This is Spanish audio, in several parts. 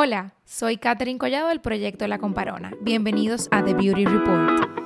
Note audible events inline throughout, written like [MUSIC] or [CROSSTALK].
Hola, soy Katherine Collado del proyecto La Comparona. Bienvenidos a The Beauty Report.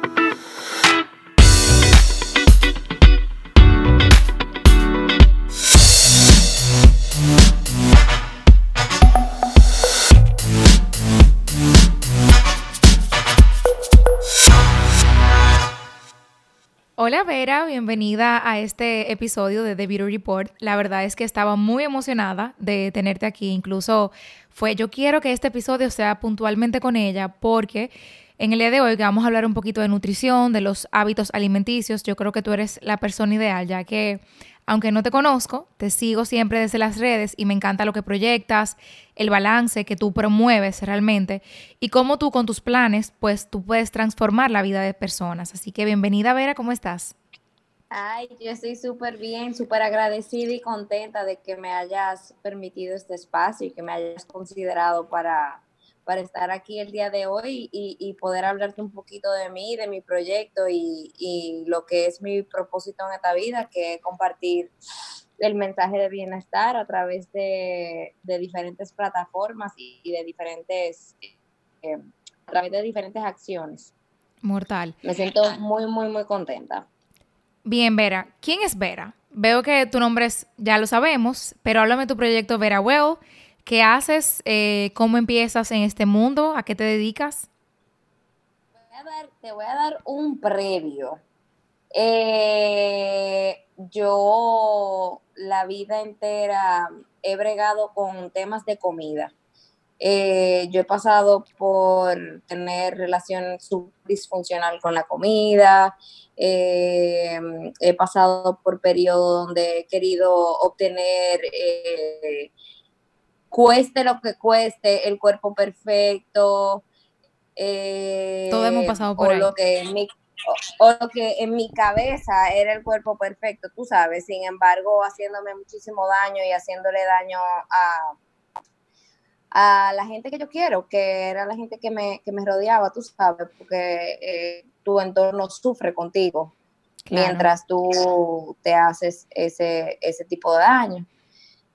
Vera, bienvenida a este episodio de The Beauty Report. La verdad es que estaba muy emocionada de tenerte aquí. Incluso fue, yo quiero que este episodio sea puntualmente con ella porque en el día de hoy vamos a hablar un poquito de nutrición, de los hábitos alimenticios. Yo creo que tú eres la persona ideal, ya que aunque no te conozco, te sigo siempre desde las redes y me encanta lo que proyectas, el balance que tú promueves realmente y cómo tú con tus planes, pues tú puedes transformar la vida de personas. Así que bienvenida Vera, ¿cómo estás? Ay, yo estoy súper bien, súper agradecida y contenta de que me hayas permitido este espacio y que me hayas considerado para, para estar aquí el día de hoy y, poder hablarte un poquito de mí, de mi proyecto y, lo que es mi propósito en esta vida, que es compartir el mensaje de bienestar a través de, diferentes plataformas y de diferentes, eh, a través de diferentes acciones. Mortal. Me siento muy, muy, muy contenta. Bien, Vera. ¿Quién es Vera? Veo que tu nombre es, ya lo sabemos, pero háblame de tu proyecto Vera Well ¿Qué haces? Eh, ¿Cómo empiezas en este mundo? ¿A qué te dedicas? te voy a dar un previo. Eh, yo la vida entera he bregado con temas de comida. Eh, yo he pasado por tener relación disfuncional con la comida, he pasado por periodos donde he querido obtener cueste lo que cueste, el cuerpo perfecto. Eh, Todo hemos pasado por o ahí. Lo que en mi, o, lo que en mi cabeza era el cuerpo perfecto, tú sabes, sin embargo, haciéndome muchísimo daño y haciéndole daño a, a la gente que yo quiero, que era la gente que me, que me rodeaba, tú sabes, porque eh, tu entorno sufre contigo mientras tú te haces ese, ese tipo de daño.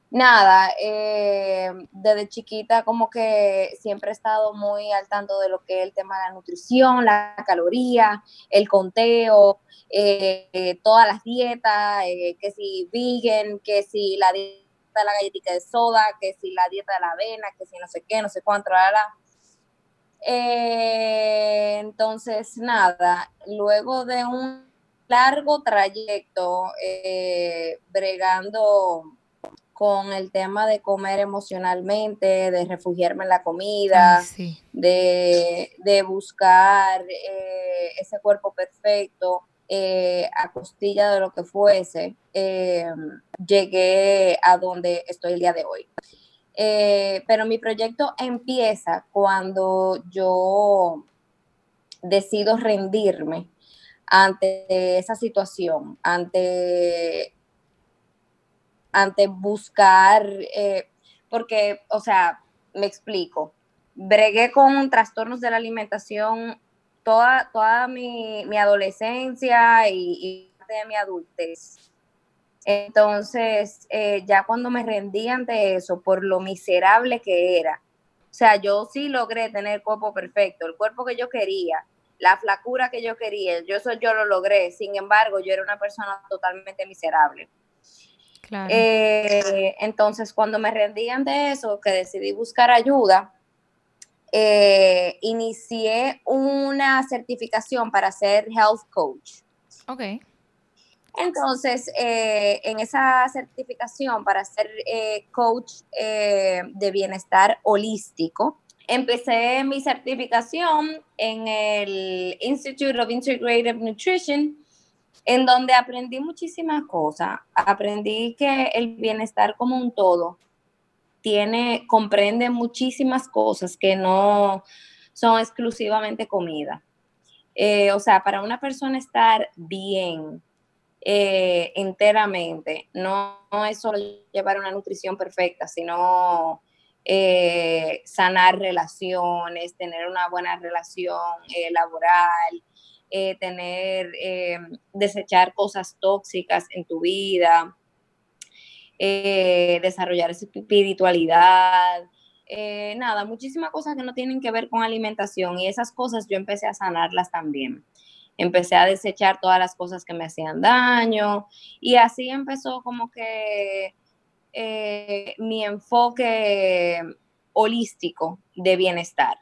Nada, eh, desde chiquita como que siempre he estado muy al tanto de lo que es el tema de la nutrición, la caloría, el conteo, eh, todas las dietas, eh, que si vegan, que si la dieta de la galletita de soda, que si la dieta de la avena, que si no sé qué, no sé cuánto, la, la. entonces, nada, luego de un largo trayecto bregando con el tema de comer emocionalmente, de refugiarme en la comida, de, buscar eh, ese cuerpo perfecto eh, a costilla de lo que fuese, eh, llegué a donde estoy el día de hoy. pero mi proyecto empieza cuando yo decido rendirme ante esa situación, ante ante buscar, eh, porque, o sea, me explico, bregué con trastornos de la alimentación toda, toda mi, adolescencia y, de mi adultez. Entonces, eh, ya cuando me rendí ante eso, por lo miserable que era, o sea, yo sí logré tener el cuerpo perfecto, el cuerpo que yo quería, la flacura que yo quería, yo eso yo lo logré. Sin embargo, yo era una persona totalmente miserable. Eh, entonces, cuando me rendían de eso, que decidí buscar ayuda, eh, inicié una certificación para ser health coach. Ok. Entonces, eh, en esa certificación para ser coach de bienestar holístico, empecé mi certificación en el Institute of Integrative Nutrition en donde aprendí muchísimas cosas. Aprendí que el bienestar como un todo comprende muchísimas cosas que no son exclusivamente comida. Eh, o sea, para una persona estar bien eh, enteramente, no, es solo llevar una nutrición perfecta, sino eh, sanar relaciones, tener una buena relación laboral, tener, desechar cosas tóxicas en tu vida, eh, desarrollar espiritualidad, eh, nada, muchísimas cosas que no tienen que ver con alimentación y esas cosas yo empecé a sanarlas también. Empecé a desechar todas las cosas que me hacían daño y así empezó como que eh, mi enfoque holístico de bienestar.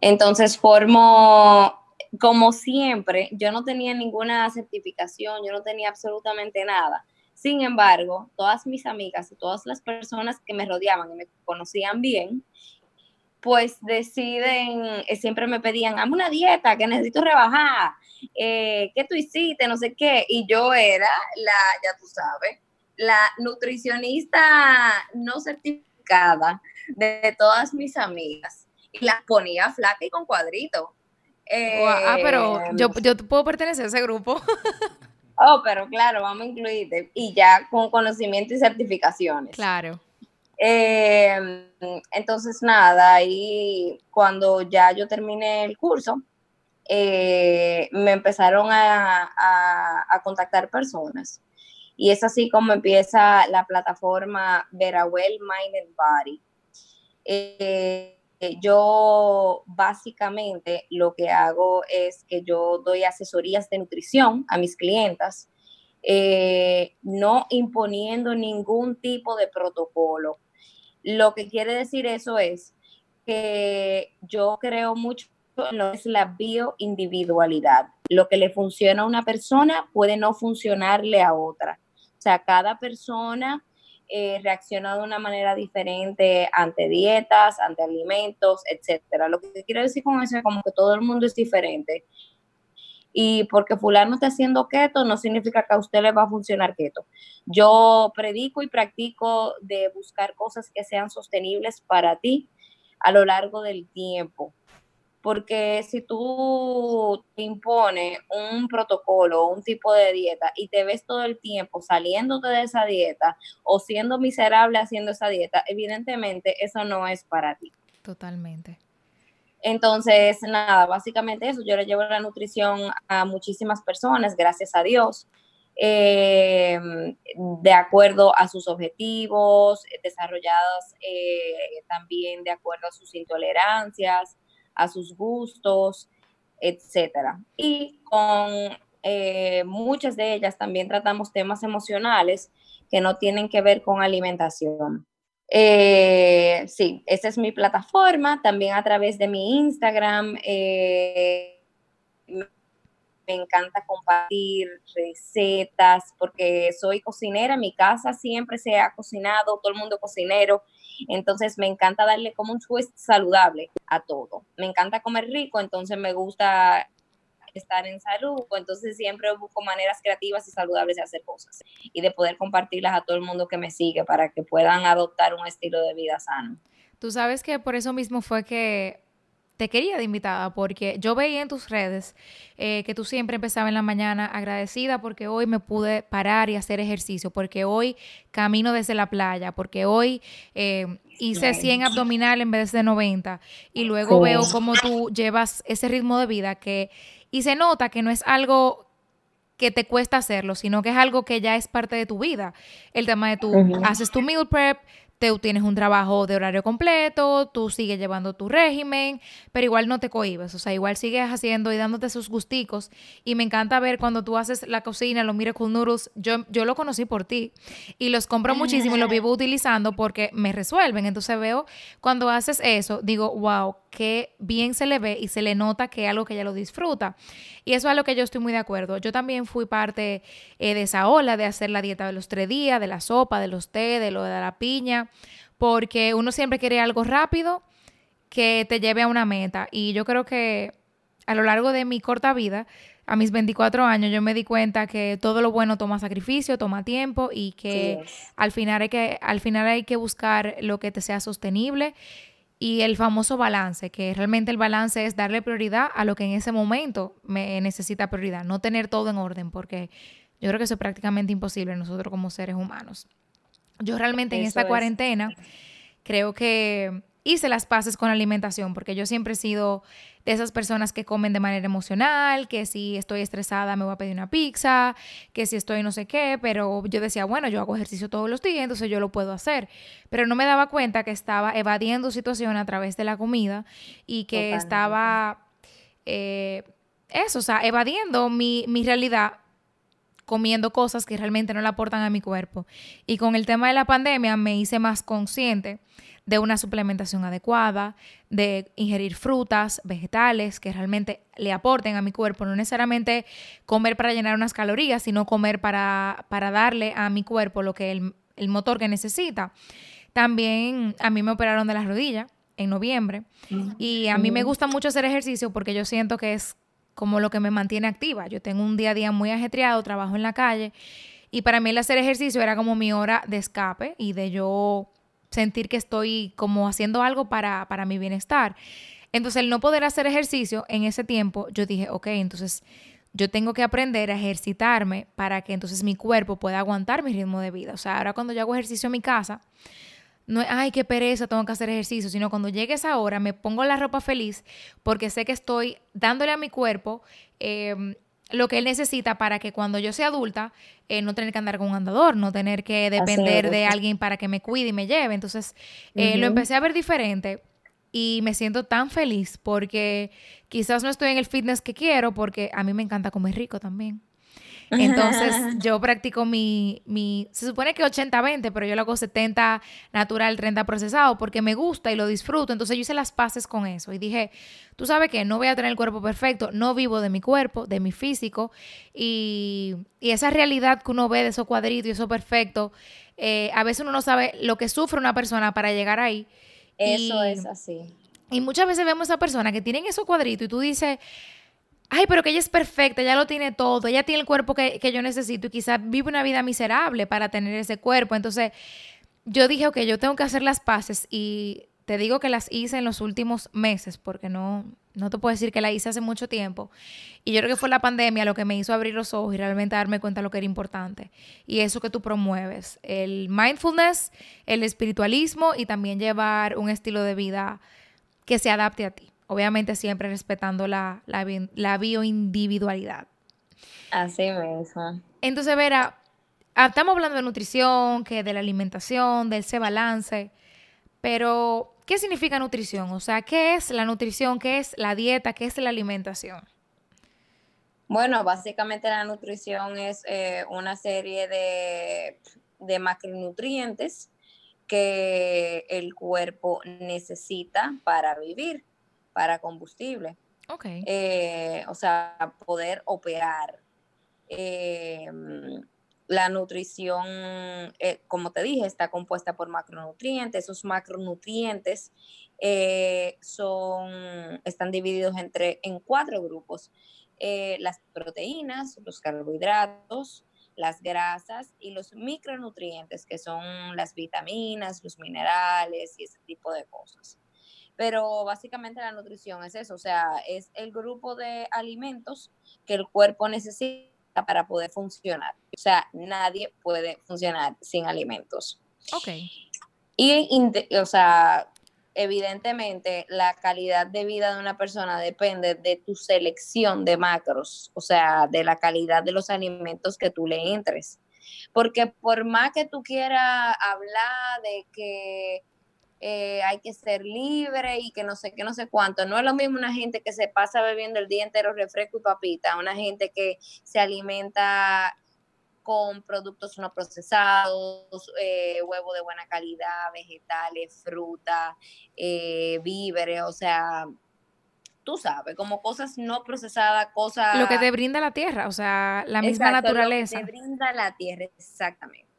Entonces formo, como siempre, yo no tenía ninguna certificación, yo no tenía absolutamente nada. Sin embargo, todas mis amigas y todas las personas que me rodeaban y me conocían bien, pues deciden, eh, siempre me pedían, hazme una dieta, que necesito rebajar, eh, ¿qué tú hiciste? No sé qué. Y yo era la, ya tú sabes, la nutricionista no certificada de todas mis amigas y las ponía flaca y con cuadrito. ah, pero yo, em, yo puedo pertenecer a ese grupo. [LAUGHS] oh, pero claro, vamos a incluirte. Y ya con conocimiento y certificaciones. Claro. Em, entonces, nada, ahí cuando ya yo terminé el curso, eh, me empezaron a, contactar personas. Y es así como empieza la plataforma Verawell Mind and Body. Eh, yo básicamente lo que hago es que yo doy asesorías de nutrición a mis clientas, eh, no imponiendo ningún tipo de protocolo. Lo que quiere decir eso es que yo creo mucho en lo que es la bioindividualidad. Lo que le funciona a una persona puede no funcionarle a otra. O sea, cada persona eh, reacciona de una manera diferente ante dietas, ante alimentos, etcétera. Lo que quiero decir con eso es como que todo el mundo es diferente. Y porque fulano está haciendo keto, no significa que a usted le va a funcionar keto. Yo predico y practico de buscar cosas que sean sostenibles para ti a lo largo del tiempo porque si tú te impones un protocolo, un tipo de dieta y te ves todo el tiempo saliéndote de esa dieta o siendo miserable haciendo esa dieta, evidentemente eso no es para ti. Totalmente. Entonces, nada, básicamente eso, yo le llevo la nutrición a muchísimas personas, gracias a Dios, em, de acuerdo a sus objetivos, desarrollados eh, también de acuerdo a sus intolerancias, a sus gustos, etcétera. Y con eh, muchas de ellas también tratamos temas emocionales que no tienen que ver con alimentación. Eh, sí, esta es mi plataforma, también a través de mi Instagram. Eh, me encanta compartir recetas porque soy cocinera, en mi casa siempre se ha cocinado, todo el mundo cocinero, entonces me encanta darle como un twist saludable a todo. Me encanta comer rico, entonces me gusta estar en salud, entonces siempre busco maneras creativas y saludables de hacer cosas y de poder compartirlas a todo el mundo que me sigue para que puedan adoptar un estilo de vida sano. Tú sabes que por eso mismo fue que te quería de invitada porque yo veía en tus redes eh, que tú siempre empezabas en la mañana agradecida porque hoy me pude parar y hacer ejercicio, porque hoy camino desde la playa, porque hoy eh, hice 100 abdominal en vez de 90 y luego veo cómo tú llevas ese ritmo de vida que y se nota que no es algo que te cuesta hacerlo, sino que es algo que ya es parte de tu vida. El tema de tú haces tu meal prep, tú tienes un trabajo de horario completo, tú sigues llevando tu régimen, pero igual no te cohibes, o sea, igual sigues haciendo y dándote sus gusticos. Y me encanta ver cuando tú haces la cocina, los Miracle Noodles, yo, yo lo conocí por ti y los compro muchísimo y los vivo [LAUGHS] utilizando porque me resuelven. Entonces veo cuando haces eso, digo, wow, qué bien se le ve y se le nota que es algo que ella lo disfruta. Y eso es a lo que yo estoy muy de acuerdo. Yo también fui parte eh, de esa ola de hacer la dieta de los tres días, de la sopa, de los té, de lo de la piña, porque uno siempre quiere algo rápido que te lleve a una meta. Y yo creo que a lo largo de mi corta vida, a mis 24 años, yo me di cuenta que todo lo bueno toma sacrificio, toma tiempo y que al final hay que, al final hay que buscar lo que te sea sostenible y el famoso balance, que realmente el balance es darle prioridad a lo que en ese momento me necesita prioridad, no tener todo en orden, porque yo creo que eso es prácticamente imposible nosotros como seres humanos. Yo realmente en esta cuarentena creo que hice las paces con la alimentación, porque yo siempre he sido de esas personas que comen de manera emocional, que si estoy estresada me voy a pedir una pizza, que si estoy no sé qué, pero yo decía, bueno, yo hago ejercicio todos los días, entonces yo lo puedo hacer, pero no me daba cuenta que estaba evadiendo situación a través de la comida y que estaba, eh, eso, o sea, evadiendo mi, mi realidad comiendo cosas que realmente no le aportan a mi cuerpo. Y con el tema de la pandemia me hice más consciente de una suplementación adecuada, de ingerir frutas, vegetales que realmente le aporten a mi cuerpo, no necesariamente comer para llenar unas calorías, sino comer para, para darle a mi cuerpo lo que el, el motor que necesita. También a mí me operaron de las rodillas en noviembre y a mí me gusta mucho hacer ejercicio porque yo siento que es como lo que me mantiene activa. Yo tengo un día a día muy ajetreado, trabajo en la calle y para mí el hacer ejercicio era como mi hora de escape y de yo sentir que estoy como haciendo algo para, para mi bienestar. Entonces, el no poder hacer ejercicio en ese tiempo, yo dije, ok, entonces yo tengo que aprender a ejercitarme para que entonces mi cuerpo pueda aguantar mi ritmo de vida. O sea, ahora cuando yo hago ejercicio en mi casa, no es, ay, qué pereza, tengo que hacer ejercicio, sino cuando llegue esa hora me pongo la ropa feliz porque sé que estoy dándole a mi cuerpo eh, lo que él necesita para que cuando yo sea adulta eh, no tener que andar con un andador, no tener que depender de alguien para que me cuide y me lleve. Entonces eh, lo empecé a ver diferente y me siento tan feliz porque quizás no estoy en el fitness que quiero porque a mí me encanta comer rico también. Entonces, [LAUGHS] yo practico mi, mi se supone que 80-20, pero yo lo hago 70 natural, 30 procesado, porque me gusta y lo disfruto. Entonces, yo hice las paces con eso y dije, tú sabes que no voy a tener el cuerpo perfecto, no vivo de mi cuerpo, de mi físico, y, y esa realidad que uno ve de esos cuadritos y eso perfecto, eh, a veces uno no sabe lo que sufre una persona para llegar ahí. Eso es así. Y muchas veces vemos a personas que tienen esos cuadritos y tú dices, ay, pero que ella es perfecta, ella lo tiene todo, ella tiene el cuerpo que, yo necesito y quizás vive una vida miserable para tener ese cuerpo. Entonces, yo dije, ok, yo tengo que hacer las paces y te digo que las hice en los últimos meses porque no, no te puedo decir que la hice hace mucho tiempo. Y yo creo que fue la pandemia lo que me hizo abrir los ojos y realmente darme cuenta de lo que era importante. Y eso que tú promueves, el mindfulness, el espiritualismo y también llevar un estilo de vida que se adapte a ti. Obviamente siempre respetando la, la, bioindividualidad. Así mismo. Entonces, Vera, ah, estamos hablando de nutrición, que de la alimentación, del ese balance, pero ¿qué significa nutrición? O sea, ¿qué es la nutrición? ¿Qué es la dieta? ¿Qué es la alimentación? Bueno, básicamente la nutrición es eh, una serie de, de macronutrientes que el cuerpo necesita para vivir para combustible. Okay. Eh, o sea, poder operar. Em, la nutrición, eh, como te dije, está compuesta por macronutrientes. Esos macronutrientes eh, son, están divididos entre, en cuatro grupos. las proteínas, los carbohidratos, las grasas y los micronutrientes, que son las vitaminas, los minerales y ese tipo de cosas. Pero básicamente la nutrición es eso, o sea, es el grupo de alimentos que el cuerpo necesita para poder funcionar. O sea, nadie puede funcionar sin alimentos. Ok. Y, o sea, evidentemente la calidad de vida de una persona depende de tu selección de macros, o sea, de la calidad de los alimentos que tú le entres. Porque por más que tú quieras hablar de que eh, hay que ser libre y que no sé qué, no sé cuánto. No es lo mismo una gente que se pasa bebiendo el día entero refresco y papita, una gente que se alimenta con productos no procesados, eh, huevo de buena calidad, vegetales, fruta, eh, víveres, o sea, tú sabes, como cosas no procesadas, cosas... Lo que te brinda la tierra, o sea, la misma naturaleza. Lo que te brinda la tierra, exactamente.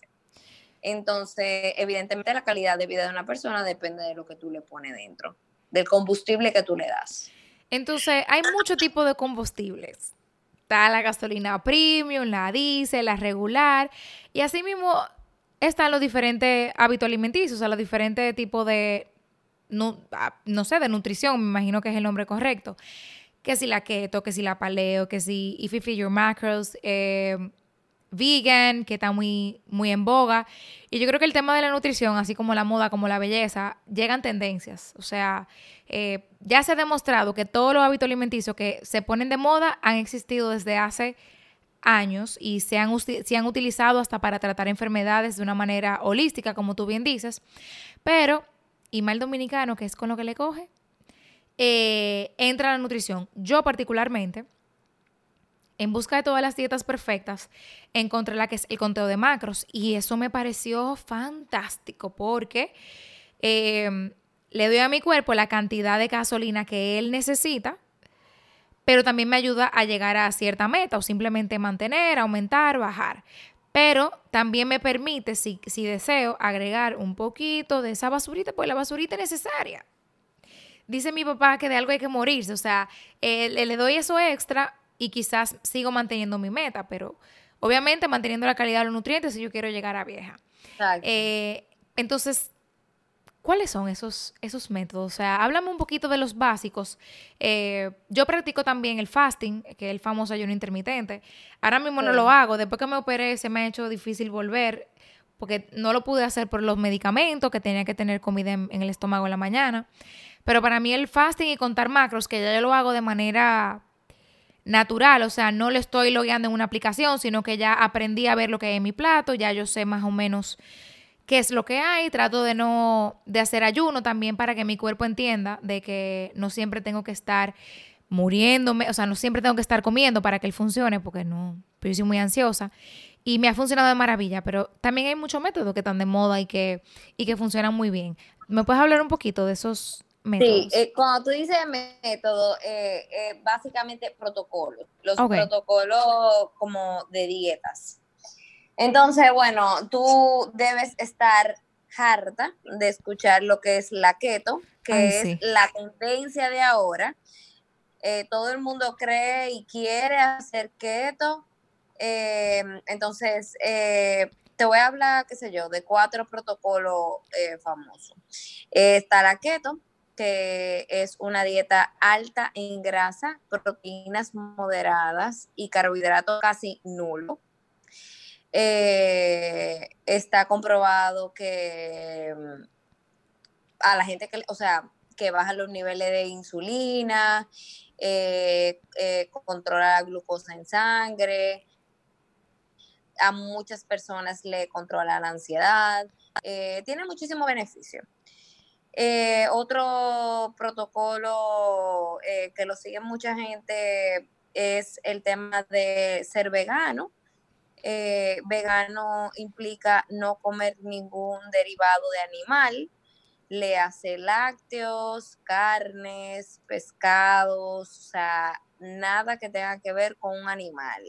Entonces, evidentemente la calidad de vida de una persona depende de lo que tú le pones dentro, del combustible que tú le das. Entonces, hay muchos tipos de combustibles. Está la gasolina premium, la diésel, la regular, y así mismo están los diferentes hábitos alimenticios, o sea, los diferentes tipos de, no, ah, no sé, de nutrición, me imagino que es el nombre correcto. Que si la keto, que si la paleo, que si if you feed your macros, eh, vegan, que está muy, muy en boga. Y yo creo que el tema de la nutrición, así como la moda, como la belleza, llegan tendencias. O sea, eh, ya se ha demostrado que todos los hábitos alimenticios que se ponen de moda han existido desde hace años y se han, se han utilizado hasta para tratar enfermedades de una manera holística, como tú bien dices. Pero, y mal dominicano, que es con lo que le coge, eh, entra la nutrición. Yo particularmente en busca de todas las dietas perfectas, encontré la que es el conteo de macros y eso me pareció fantástico porque em, le doy a mi cuerpo la cantidad de gasolina que él necesita, pero también me ayuda a llegar a cierta meta o simplemente mantener, aumentar, bajar. Pero también me permite, si, si deseo, agregar un poquito de esa basurita, pues la basurita es necesaria. Dice mi papá que de algo hay que morirse, o sea, le doy eso extra y quizás sigo manteniendo mi meta, pero obviamente manteniendo la calidad de los nutrientes si yo quiero llegar a vieja. Eh, entonces, ¿cuáles son esos, esos métodos? O sea, háblame un poquito de los básicos. Eh, yo practico también el fasting, que es el famoso ayuno intermitente. Ahora mismo no lo hago. Después que me operé se me ha hecho difícil volver porque no lo pude hacer por los medicamentos, que tenía que tener comida en, en el estómago en la mañana. Pero para mí el fasting y contar macros, que ya yo lo hago de manera natural, o sea, no le estoy logueando en una aplicación, sino que ya aprendí a ver lo que hay en mi plato, ya yo sé más o menos qué es lo que hay, trato de no de hacer ayuno también para que mi cuerpo entienda de que no siempre tengo que estar muriéndome, o sea, no siempre tengo que estar comiendo para que él funcione, porque no, yo soy muy ansiosa y me ha funcionado de maravilla, pero también hay muchos métodos que están de moda y que y que funcionan muy bien. ¿Me puedes hablar un poquito de esos Sí, eh, cuando tú dices método, eh, eh, básicamente protocolos, los protocolos como de dietas. Entonces, bueno, tú debes estar harta de escuchar lo que es la keto, que es la tendencia de ahora. todo el mundo cree y quiere hacer keto. entonces, te voy a hablar, qué sé yo, de cuatro protocolos famosos. está la keto, que es una dieta alta en grasa, proteínas moderadas y carbohidrato casi nulo. Eh, está comprobado que mm, a la gente que, o sea, que baja los niveles de insulina, eh, eh, controla la glucosa en sangre, a muchas personas le controla la ansiedad, tiene muchísimo beneficio. Eh, otro protocolo eh, que lo sigue mucha gente es el tema de ser vegano. Eh, vegano implica no comer ningún derivado de animal, le hace lácteos, carnes, pescados, o sea, nada que tenga que ver con un animal.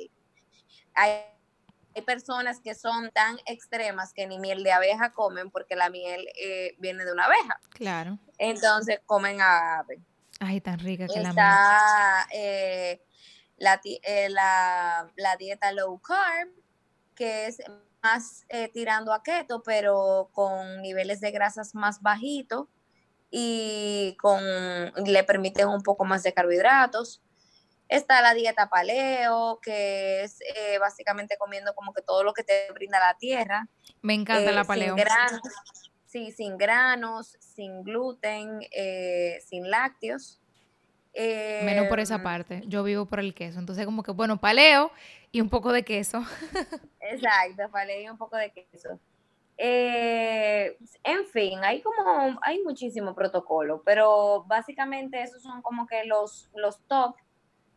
Hay personas que son tan extremas que ni miel de abeja comen porque la miel eh, viene de una abeja. Claro. Entonces comen ave. Ay, tan rica que la miel. Eh, la, eh, la, la, dieta low carb, que es más tirando a keto, pero con niveles de grasas más bajitos y con le permiten un poco más de carbohidratos. Está la dieta paleo, que es eh, básicamente comiendo como que todo lo que te brinda la tierra. Me encanta la eh, paleo. Sin granos, sí, sin granos, sin gluten, eh, sin lácteos. Menos por esa parte. Yo vivo por el queso. Entonces, como que, bueno, paleo y un poco de queso. [LAUGHS] Exacto, paleo y un poco de queso. en fin, hay como, hay muchísimo protocolo, pero básicamente esos son como que los, los top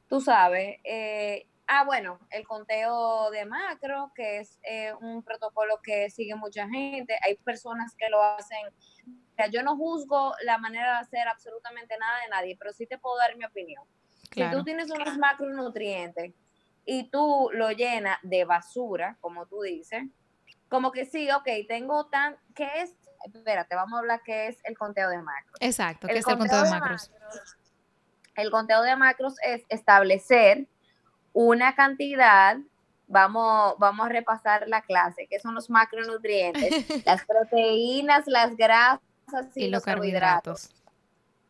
tú sabes. Eh, ah, bueno, el conteo de macro, que es eh, un protocolo que sigue mucha gente. Hay personas que lo hacen. O sea, yo no juzgo la manera de hacer absolutamente nada de nadie, pero sí te puedo dar mi opinión. Si tú tienes unos macronutrientes y tú lo llenas de basura, como tú dices, como que sí, ok, tengo tan, ¿qué es? Espérate, vamos a hablar qué es el conteo de macros. Exacto, ¿qué es el conteo de macros? El conteo de macros es establecer una cantidad, vamos, vamos a repasar la clase, que son los macronutrientes, [LAUGHS] las proteínas, las grasas y, los, carbohidratos.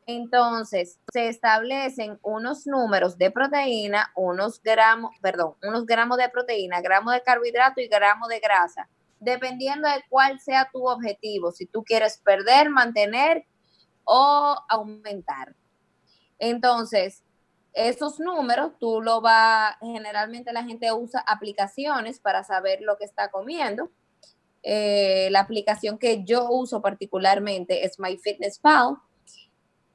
Entonces, se establecen unos números de proteína, unos gramos, perdón, unos gramos de proteína, gramos de carbohidrato y gramos de grasa, dependiendo de cuál sea tu objetivo, si tú quieres perder, mantener o aumentar. Entonces, esos números tú lo vas, generalmente la gente usa aplicaciones para saber lo que está comiendo. Eh, la aplicación que yo uso particularmente es MyFitnessPal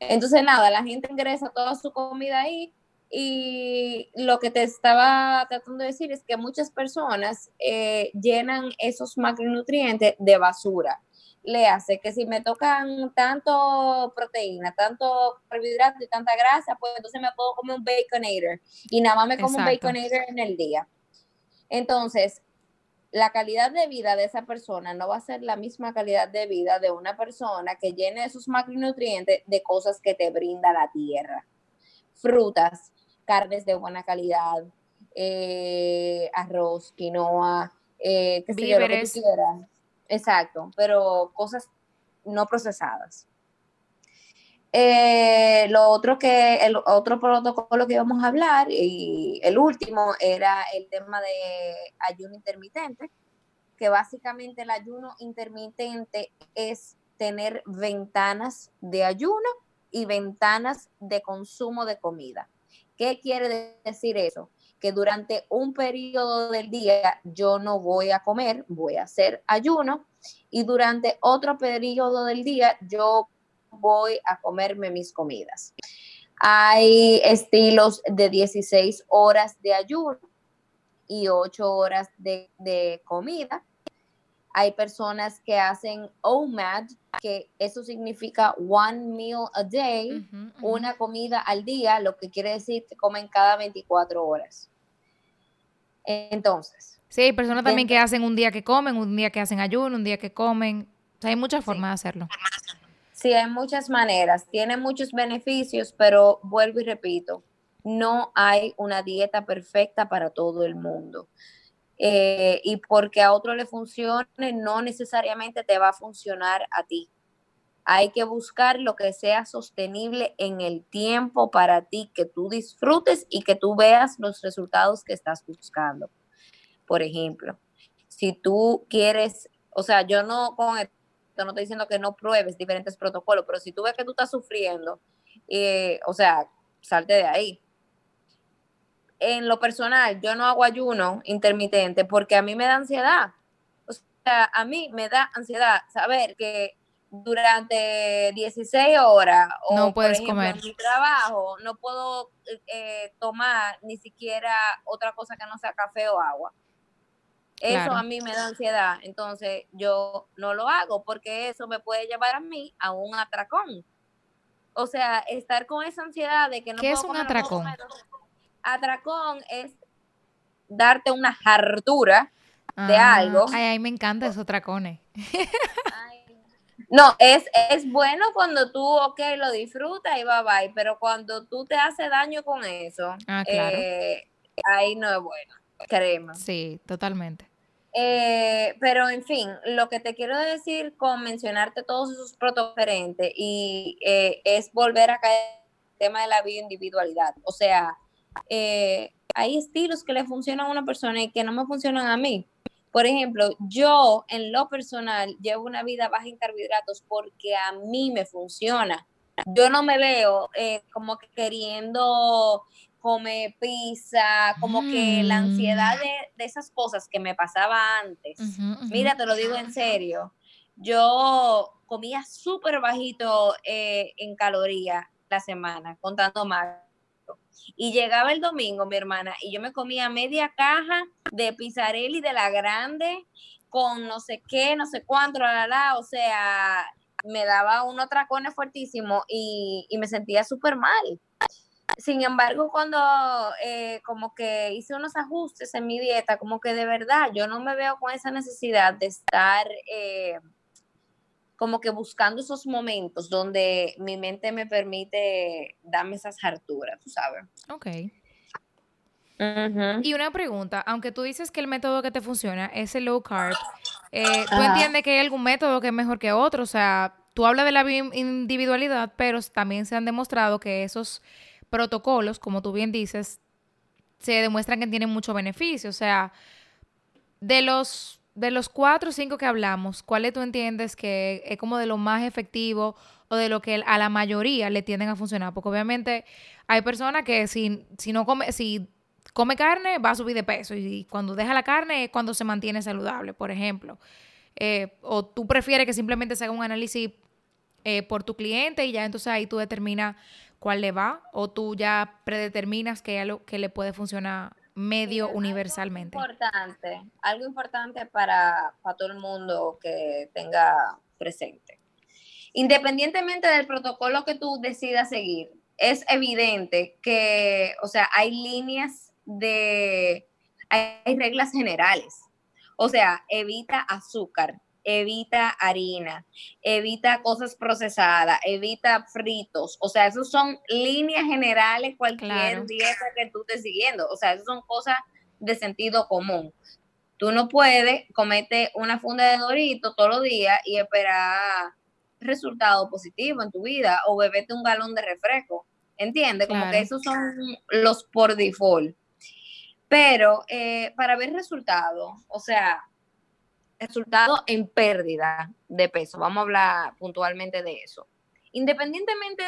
entonces, nada, la gente ingresa toda su comida ahí y lo que te estaba tratando de decir es que muchas personas eh, llenan esos macronutrientes de basura. Le hace que si me tocan tanto proteína, tanto carbohidrato y tanta grasa, pues entonces me puedo comer un baconator y nada más me como un baconator en el día. Entonces, la calidad de vida de esa persona no va a ser la misma calidad de vida de una persona que llene esos macronutrientes de cosas que te brinda la tierra. Frutas, carnes de buena calidad, eh, arroz, quinoa, eh, Exacto, pero cosas no procesadas. Eh, lo otro que, el otro protocolo que íbamos a hablar, y el último, era el tema de ayuno intermitente, que básicamente el ayuno intermitente es tener ventanas de ayuno y ventanas de consumo de comida. ¿Qué quiere decir eso? Que durante un periodo del día yo no voy a comer, voy a hacer ayuno, y durante otro periodo del día yo voy a comerme mis comidas. Hay estilos de 16 horas de ayuno y 8 horas de, comida. Hay personas que hacen OMAD, que eso significa one meal a day, una comida al día, lo que quiere decir que comen cada 24 horas. Entonces. Sí, hay personas también que hacen un día que comen, un día que hacen ayuno, un día que comen. hay muchas formas de hacerlo. Sí, hay muchas maneras, tiene muchos beneficios, pero vuelvo y repito, no hay una dieta perfecta para todo el mundo. Eh, y porque a otro le funcione, no necesariamente te va a funcionar a ti. Hay que buscar lo que sea sostenible en el tiempo para ti, que tú disfrutes y que tú veas los resultados que estás buscando. Por ejemplo, si tú quieres, o sea, yo no con el no estoy diciendo que no pruebes diferentes protocolos, pero si tú ves que tú estás sufriendo, eh, o sea, salte de ahí. En lo personal, yo no hago ayuno intermitente porque a mí me da ansiedad. O sea, a mí me da ansiedad saber que durante 16 horas o no puedes comer. en mi trabajo no puedo eh, tomar ni siquiera otra cosa que no sea café o agua. Eso a mí me da ansiedad, entonces yo no lo hago porque eso me puede llevar a mí a un atracón. O sea, estar con esa ansiedad de que no ¿Qué es un atracón? atracón es darte una hartura de ah, algo. Ay, ay, me encanta esos atracones. No, es, es bueno cuando tú, ok, lo disfrutas y bye bye, pero cuando tú te haces daño con eso, ah, eh, ahí no es bueno, créeme. Sí, totalmente. Eh, pero en fin, lo que te quiero decir con mencionarte todos esos protocolos y eh, es volver a caer el tema de la bioindividualidad. O sea, eh, hay estilos que le funcionan a una persona y que no me funcionan a mí. Por ejemplo, yo en lo personal llevo una vida baja en carbohidratos porque a mí me funciona. Yo no me veo como que queriendo come pizza, como que la ansiedad mm. de, esas cosas que me pasaba antes. Mira, te lo digo en serio. Yo comía súper bajito eh, en calorías la semana, contando más. Y llegaba el domingo, mi hermana, y yo me comía media caja de pizzarelli de la grande con no sé qué, no sé cuánto, la, la, o sea, me daba unos tracones fuertísimos y, y me sentía súper mal. Sin embargo, cuando eh, como que hice unos ajustes en mi dieta, como que de verdad yo no me veo con esa necesidad de estar eh, como que buscando esos momentos donde mi mente me permite darme esas harturas, tú sabes. Ok. Y una pregunta, aunque tú dices que el método que te funciona es el low carb, eh, ¿tú entiendes que hay algún método que es mejor que otro? O sea, tú hablas de la individualidad, pero también se han demostrado que esos protocolos, como tú bien dices, se demuestran que tienen mucho beneficio. O sea, de los de los cuatro o cinco que hablamos, ¿cuáles tú entiendes que es como de lo más efectivo o de lo que a la mayoría le tienden a funcionar? Porque obviamente hay personas que si, si no come, si come carne va a subir de peso y cuando deja la carne es cuando se mantiene saludable, por ejemplo. Eh, o tú prefieres que simplemente se haga un análisis eh, por tu cliente y ya entonces ahí tú determinas cuál le va o tú ya predeterminas que, algo, que le puede funcionar medio universalmente. Algo importante, algo importante para, para todo el mundo que tenga presente. Independientemente del protocolo que tú decidas seguir, es evidente que, o sea, hay líneas de, hay reglas generales. O sea, evita azúcar, evita harina, evita cosas procesadas, evita fritos. O sea, esas son líneas generales cualquier dieta que tú estés siguiendo. O sea, esas son cosas de sentido común. Tú no puedes comerte una funda de dorito todos los días y esperar resultado positivo en tu vida o beberte un galón de refresco. ¿Entiendes? Como que esos son los por default. Pero eh, para ver resultados, o sea, resultado en pérdida de peso. Vamos a hablar puntualmente de eso. Independientemente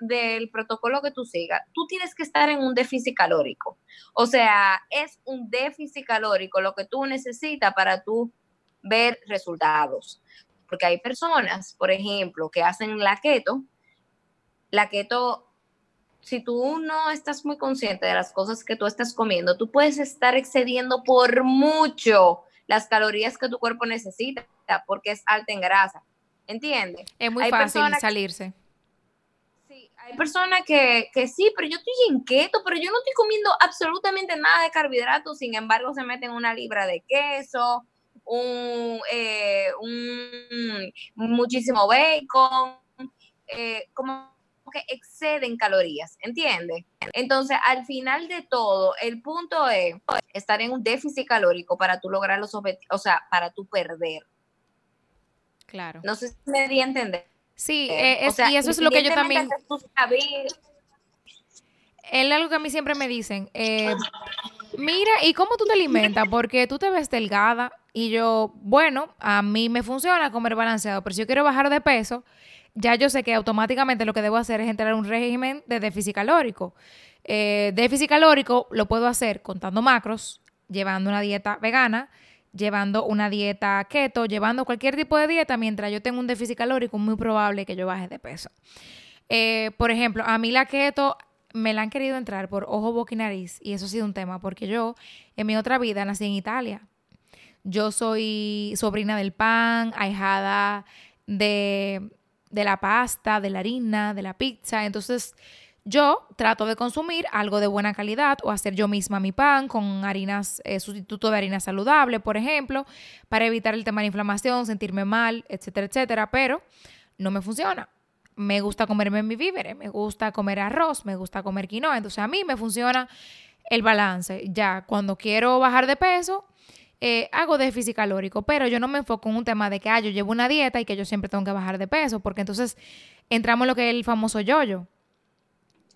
del protocolo que tú sigas, tú tienes que estar en un déficit calórico. O sea, es un déficit calórico lo que tú necesitas para tú ver resultados. Porque hay personas, por ejemplo, que hacen la keto. La keto, si tú no estás muy consciente de las cosas que tú estás comiendo, tú puedes estar excediendo por mucho las calorías que tu cuerpo necesita porque es alta en grasa. ¿Entiendes? Es muy fácil salirse. sí, hay personas que, sí, pero yo estoy en keto, pero yo no estoy comiendo absolutamente nada de carbohidratos, sin embargo se meten una libra de queso, un, eh, muchísimo bacon, eh, como que exceden calorías, ¿entiendes? Entonces, al final de todo, el punto es estar en un déficit calórico para tú lograr los objetivos, o sea, para tú perder. Claro. No sé si me di a entender. Sí, eh, y eso es lo que yo también... Es algo que a mí siempre me dicen, eh, mira, ¿y cómo tú te alimentas? Porque tú te ves delgada y yo, bueno, a mí me funciona comer balanceado, pero si yo quiero bajar de peso, ya yo sé que automáticamente lo que debo hacer es entrar en un régimen de déficit calórico. Eh, déficit calórico lo puedo hacer contando macros, llevando una dieta vegana, llevando una dieta keto, llevando cualquier tipo de dieta, mientras yo tengo un déficit calórico, muy probable que yo baje de peso. Eh, por ejemplo, a mí la keto me la han querido entrar por ojo, boca y nariz, y eso ha sido un tema, porque yo en mi otra vida nací en Italia. Yo soy sobrina del pan, ahijada de de la pasta, de la harina, de la pizza. Entonces, yo trato de consumir algo de buena calidad o hacer yo misma mi pan con harinas, eh, sustituto de harina saludable, por ejemplo, para evitar el tema de inflamación, sentirme mal, etcétera, etcétera. Pero no me funciona. Me gusta comerme mi víveres, me gusta comer arroz, me gusta comer quinoa. Entonces, a mí me funciona el balance. Ya cuando quiero bajar de peso, eh, hago déficit calórico, pero yo no me enfoco en un tema de que ah, yo llevo una dieta y que yo siempre tengo que bajar de peso, porque entonces entramos en lo que es el famoso yoyo.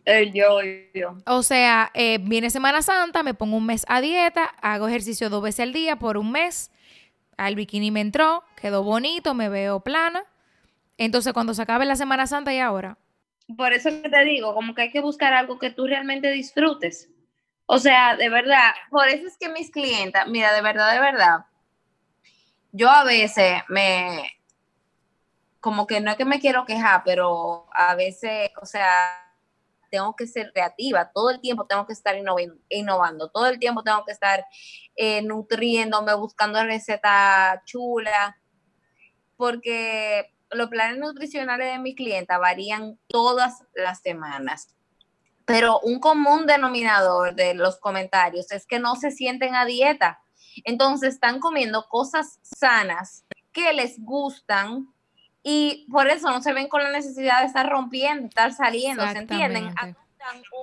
El yoyo. O sea, eh, viene Semana Santa, me pongo un mes a dieta, hago ejercicio dos veces al día por un mes, al bikini me entró, quedó bonito, me veo plana. Entonces, cuando se acabe la Semana Santa y ahora. Por eso que te digo, como que hay que buscar algo que tú realmente disfrutes. O sea, de verdad, por eso es que mis clientas, mira, de verdad, de verdad, yo a veces me, como que no es que me quiero quejar, pero a veces, o sea, tengo que ser creativa, todo el tiempo tengo que estar innovando, todo el tiempo tengo que estar eh, nutriéndome, buscando recetas chulas, porque los planes nutricionales de mis clientes varían todas las semanas pero un común denominador de los comentarios es que no se sienten a dieta. Entonces están comiendo cosas sanas que les gustan y por eso no se ven con la necesidad de estar rompiendo, estar saliendo, ¿se entienden?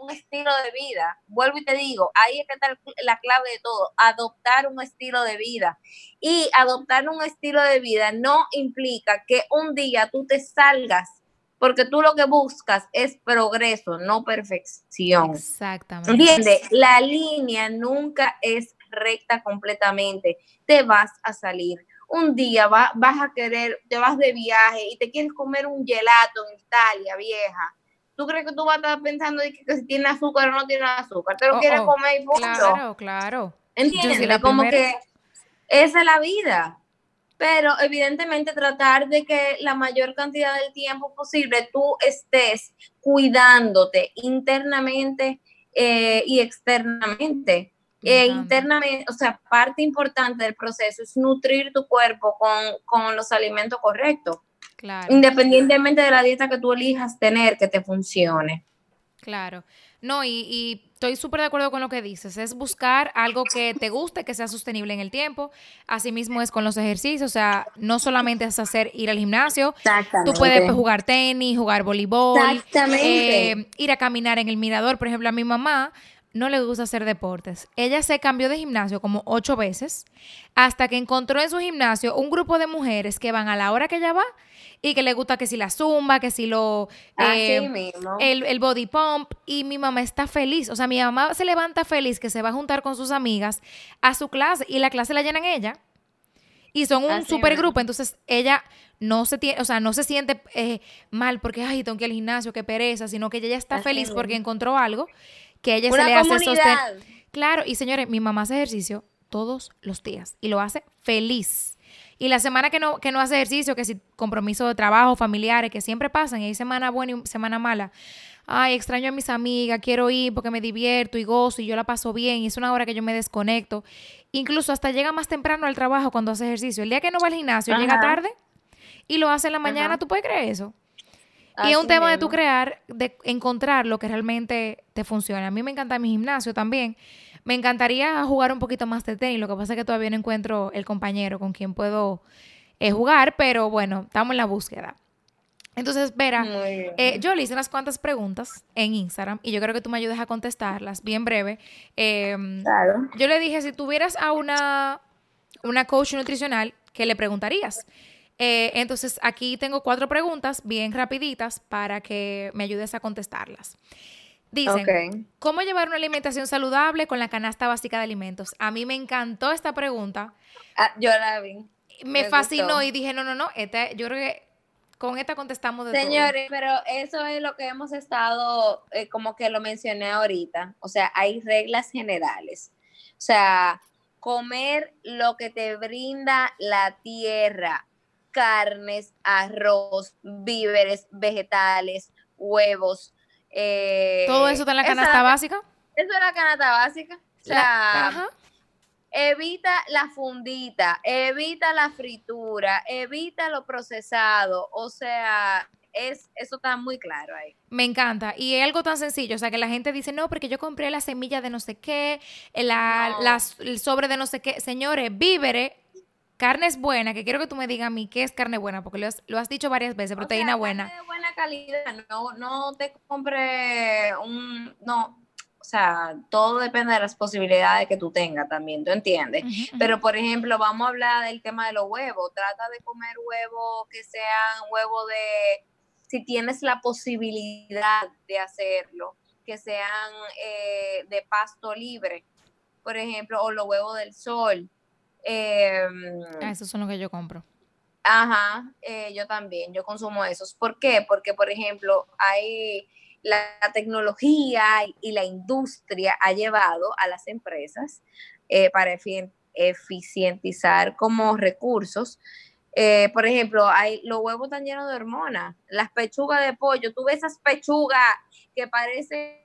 un estilo de vida. Vuelvo y te digo, ahí es que está la clave de todo, adoptar un estilo de vida. Y adoptar un estilo de vida no implica que un día tú te salgas, porque tú lo que buscas es progreso, no perfección. Exactamente. ¿Entiendes? La línea nunca es recta completamente. Te vas a salir. Un día vas a querer, te vas de viaje y te quieres comer un gelato en Italia, vieja ¿Tú crees que tú vas a estar pensando de que, si tiene azúcar o no tiene azúcar? Te lo oh, quieres oh, comer y punto. Claro, claro. ¿Entiendes? Como que esa es la vida. Pero evidentemente tratar de que la mayor cantidad del tiempo posible tú estés cuidándote internamente eh, y externamente. Eh, internamente, o sea, parte importante del proceso es nutrir tu cuerpo con, con los alimentos correctos. Independientemente de la dieta que tú elijas tener, que te funcione. Claro. No, y, estoy súper de acuerdo con lo que dices. Es buscar algo que te guste, que sea sostenible en el tiempo. Asimismo es con los ejercicios. O sea, no solamente es hacer ir al gimnasio. Tú puedes jugar tenis, jugar voleibol. Eh, ir a caminar en el mirador. Por ejemplo, a mi mamá no le gusta hacer deportes. Ella se cambió de gimnasio como ocho veces hasta que encontró en su gimnasio un grupo de mujeres que van a la hora que ella va y que le gusta que si la zumba, que si lo... Eh, el, el, body pump y mi mamá está feliz. O sea, mi mamá se levanta feliz que se va a juntar con sus amigas a su clase y la clase la llenan ella. Y son un super grupo, entonces ella no se tiene, o sea, no se siente eh, mal porque, ay, tengo que ir al gimnasio, qué pereza, sino que ella ya está feliz porque encontró algo que ella se le hace sostener. Claro, y señores, mi mamá hace ejercicio todos los días y lo hace feliz. Y la semana que no, que no hace ejercicio, que si compromiso de trabajo, familiares, que siempre pasan, y hay semana buena y semana mala. Ay, extraño a mis amigas, quiero ir porque me divierto y gozo y yo la paso bien y es una hora que yo me desconecto. Incluso hasta llega más temprano al trabajo cuando hace ejercicio. El día que no va al gimnasio, llega tarde y lo hace en la mañana, ¿tú puedes creer eso? y es un tema de tú crear, de encontrar lo que realmente te funciona. A mí me encanta mi gimnasio también. Me encantaría jugar un poquito más de tenis. Lo que pasa es que todavía no encuentro el compañero con quien puedo eh, jugar, pero bueno, estamos en la búsqueda. Entonces, Vera, eh, yo le hice unas cuantas preguntas en Instagram y yo creo que tú me ayudes a contestarlas bien breve. Em, claro. Yo le dije, si tuvieras a una, una coach nutricional, ¿qué le preguntarías? Eh, entonces, aquí tengo cuatro preguntas bien rapiditas para que me ayudes a contestarlas. Dicen, ¿cómo llevar una alimentación saludable con la canasta básica de alimentos? A mí me encantó esta pregunta. Ah, yo la vi. Me, fascinó y dije, no, no, no, esta, yo creo que con esta contestamos de Señores, pero eso es lo que hemos estado, eh, como que lo mencioné ahorita. O sea, hay reglas generales. O sea, comer lo que te brinda la tierra, carnes, arroz, víveres, vegetales, huevos. Eh, ¿Todo eso está en la canasta básica? Eso es la canasta básica. O sea, evita la fundita, evita la fritura, evita lo procesado. O sea, es, eso está muy claro ahí. Me encanta. Y es algo tan sencillo, o sea, que la gente dice, no, porque yo compré la semilla de no sé qué, la, el sobre de no sé qué. Señores, víveres Carne es buena, que quiero que tú me digas a mí qué es carne buena, porque lo has, lo has dicho varias veces, proteína buena calidad, no, no te compre un, no, o sea, todo depende de las posibilidades que tú tengas también, ¿tú entiendes? Pero, por ejemplo, vamos a hablar del tema de los huevos, trata de comer huevos que sean huevos de, si tienes la posibilidad de hacerlo, que sean eh, de pasto libre, por ejemplo, o los huevos del sol ah, esos son los que yo compro. Ajá, eh, yo también, yo consumo esos. ¿Por qué? Porque, por ejemplo, hay la tecnología y la industria ha llevado a las empresas eh, para eficientizar como recursos. Eh, por ejemplo, hay, los huevos están llenos de hormonas, las pechugas de pollo, tú ves esas pechugas que parecen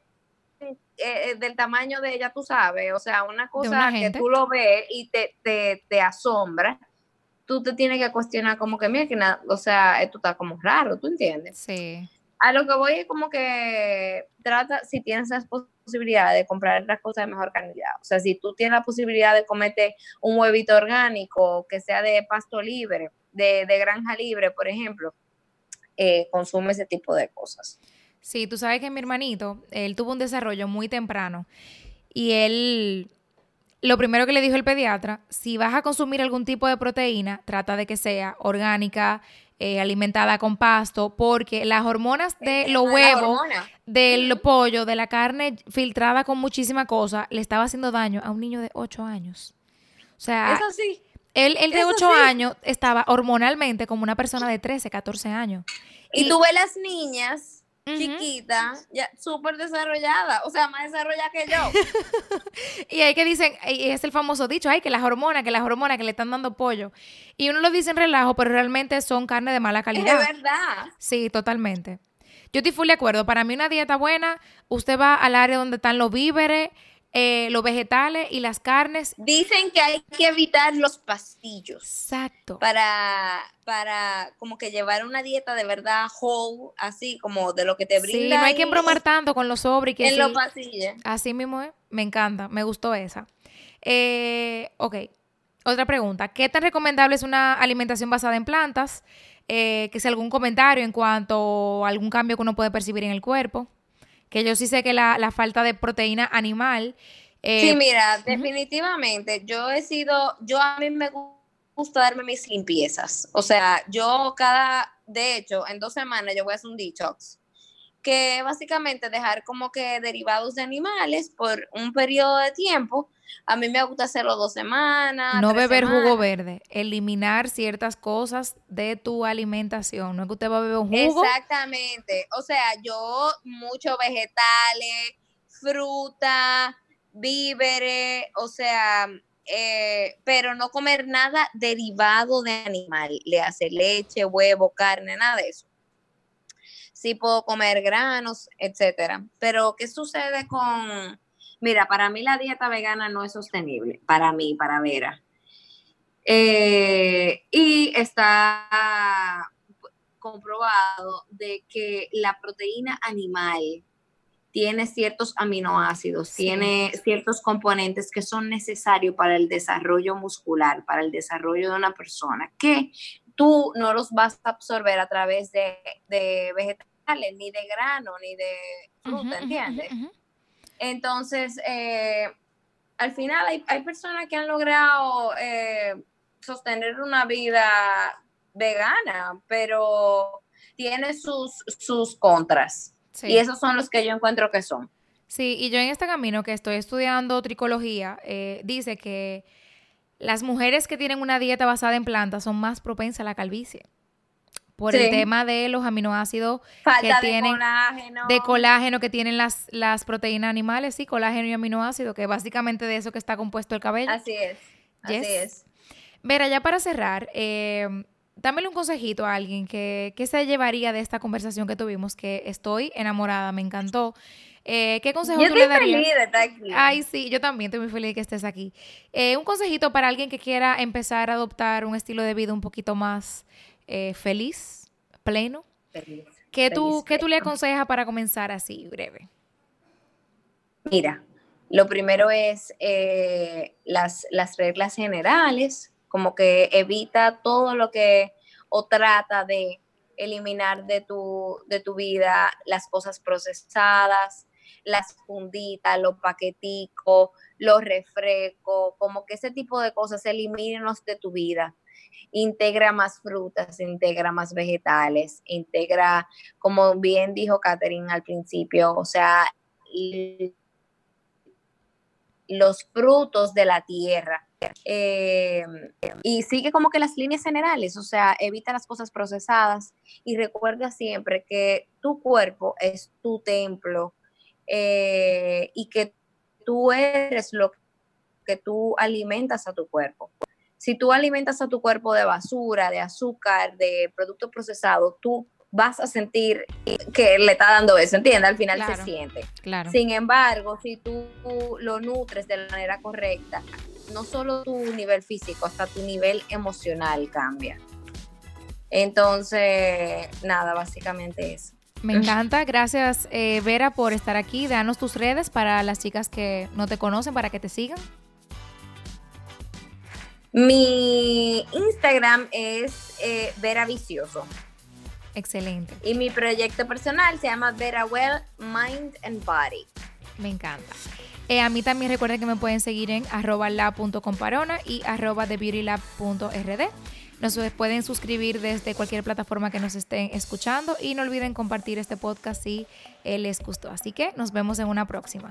eh, del tamaño de ella, tú sabes, o sea, una cosa que tú lo ves y te, te, te, asombra, tú te tienes que cuestionar como que, mira, que nada, o sea, esto está como raro, ¿tú entiendes? Sí. A lo que voy es como que trata, si tienes esa posibilidad de comprar las cosas de mejor calidad, o sea, si tú tienes la posibilidad de comerte un huevito orgánico que sea de pasto libre, de, de granja libre, por ejemplo, eh, consume ese tipo de cosas. Sí, tú sabes que mi hermanito, él tuvo un desarrollo muy temprano y él, lo primero que le dijo el pediatra, si vas a consumir algún tipo de proteína, trata de que sea orgánica, eh, alimentada con pasto, porque las hormonas de los huevos, del pollo, de la carne filtrada con muchísima cosa, le estaba haciendo daño a un niño de 8 años. O sea, Eso sí. él, él de 8 años estaba hormonalmente como una persona de 13, 14 años. Y, y tú ves las niñas chiquita, ya súper desarrollada, o sea, más desarrollada que yo. [LAUGHS] y hay que dicen, y es el famoso dicho, ay, que las hormonas, que las hormonas que le están dando pollo. Y uno lo dice en relajo, pero realmente son carne de mala calidad. Es verdad. Sí, totalmente. Yo estoy full de acuerdo. Para mí una dieta buena, usted va al área donde están los víveres, eh, los vegetales y las carnes. Dicen que hay que evitar los pastillos. Exacto. Para, para como que llevar una dieta de verdad whole, así como de lo que te brinda. Sí, no hay que embromar tanto con los sobres. Que en los pasillos. Así mismo es. Me encanta, me gustó esa. Eh, ok, otra pregunta. ¿Qué tan recomendable es una alimentación basada en plantas? Eh, que sea algún comentario en cuanto a algún cambio que uno puede percibir en el cuerpo que yo sí sé que la, falta de proteína animal. Eh, sí, mira, definitivamente, yo he sido, yo a mí me gusta darme mis limpiezas. O sea, yo cada, de hecho, en dos semanas yo voy a hacer un detox que básicamente dejar como que derivados de animales por un periodo de tiempo. A mí me gusta hacerlo dos semanas. No beber jugo verde, eliminar ciertas cosas de tu alimentación. No es que usted va a beber un jugo. Exactamente. O sea, yo mucho vegetales, fruta, víveres, o sea, eh, pero no comer nada derivado de animal, le hace leche, huevo, carne, nada de eso sí puedo comer granos, etcétera. Pero, ¿qué sucede con...? Mira, para mí la dieta vegana no es sostenible, para mí, para Vera. Eh, y está comprobado de que la proteína animal tiene ciertos aminoácidos, tiene ciertos componentes que son necesarios para el desarrollo muscular, para el desarrollo de una persona, que tú no los vas a absorber a través de, de vegetales ni de grano, ni de fruta, ¿entiendes? Entonces, eh, al final hay, personas que han logrado eh, sostener una vida vegana, pero tiene sus, sus contras. Y esos son los que yo encuentro que son. Sí, y yo en este camino que estoy estudiando tricología, eh, dice que las mujeres que tienen una dieta basada en plantas son más propensas a la calvicie por el tema de los aminoácidos que tienen colágeno. de colágeno que tienen las, las proteínas animales, sí, colágeno y aminoácidos, que básicamente de eso que está compuesto el cabello. Así es. Así es. Mira, ya para cerrar, eh, dámele un consejito a alguien que, se llevaría de esta conversación que tuvimos, que estoy enamorada, me encantó. Eh, ¿Qué consejo tú le darías? Feliz de estar aquí. Ay, sí, yo también estoy muy feliz de que estés aquí. Eh, un consejito para alguien que quiera empezar a adoptar un estilo de vida un poquito más eh, feliz, pleno. ¿Qué, tú, ¿Qué tú le aconsejas para comenzar así, breve? Mira, lo primero es eh, las, las reglas generales, como que evita todo lo que o trata de eliminar de tu, de tu vida las cosas procesadas, las funditas, los paqueticos, los refrescos, como que ese tipo de cosas, elimínenos de tu vida integra más frutas, integra más vegetales, integra, como bien dijo Catherine al principio, o sea, los frutos de la tierra. Eh, y sigue como que las líneas generales, o sea, evita las cosas procesadas y recuerda siempre que tu cuerpo es tu templo eh, y que tú eres lo que tú alimentas a tu cuerpo si tú alimentas a tu cuerpo de basura, de azúcar, de productos procesados, tú vas a sentir que le está dando eso, ¿entiendes? Al final se siente. Claro. Sin embargo, si tú lo nutres de la manera correcta, no solo tu nivel físico, hasta tu nivel emocional cambia. Entonces, nada, básicamente eso. Me encanta, gracias eh, Vera por estar aquí. Danos tus redes para las chicas que no te conocen, para que te sigan. Mi Instagram es eh, Vera Vicioso. Excelente. Y mi proyecto personal se llama Vera Well Mind and Body. Me encanta. Eh, a mí también recuerden que me pueden seguir en arroba la.comparona y arroba thebeautylab.rd. Nos pueden suscribir desde cualquier plataforma que nos estén escuchando y no olviden compartir este podcast si les gustó. Así que nos vemos en una próxima.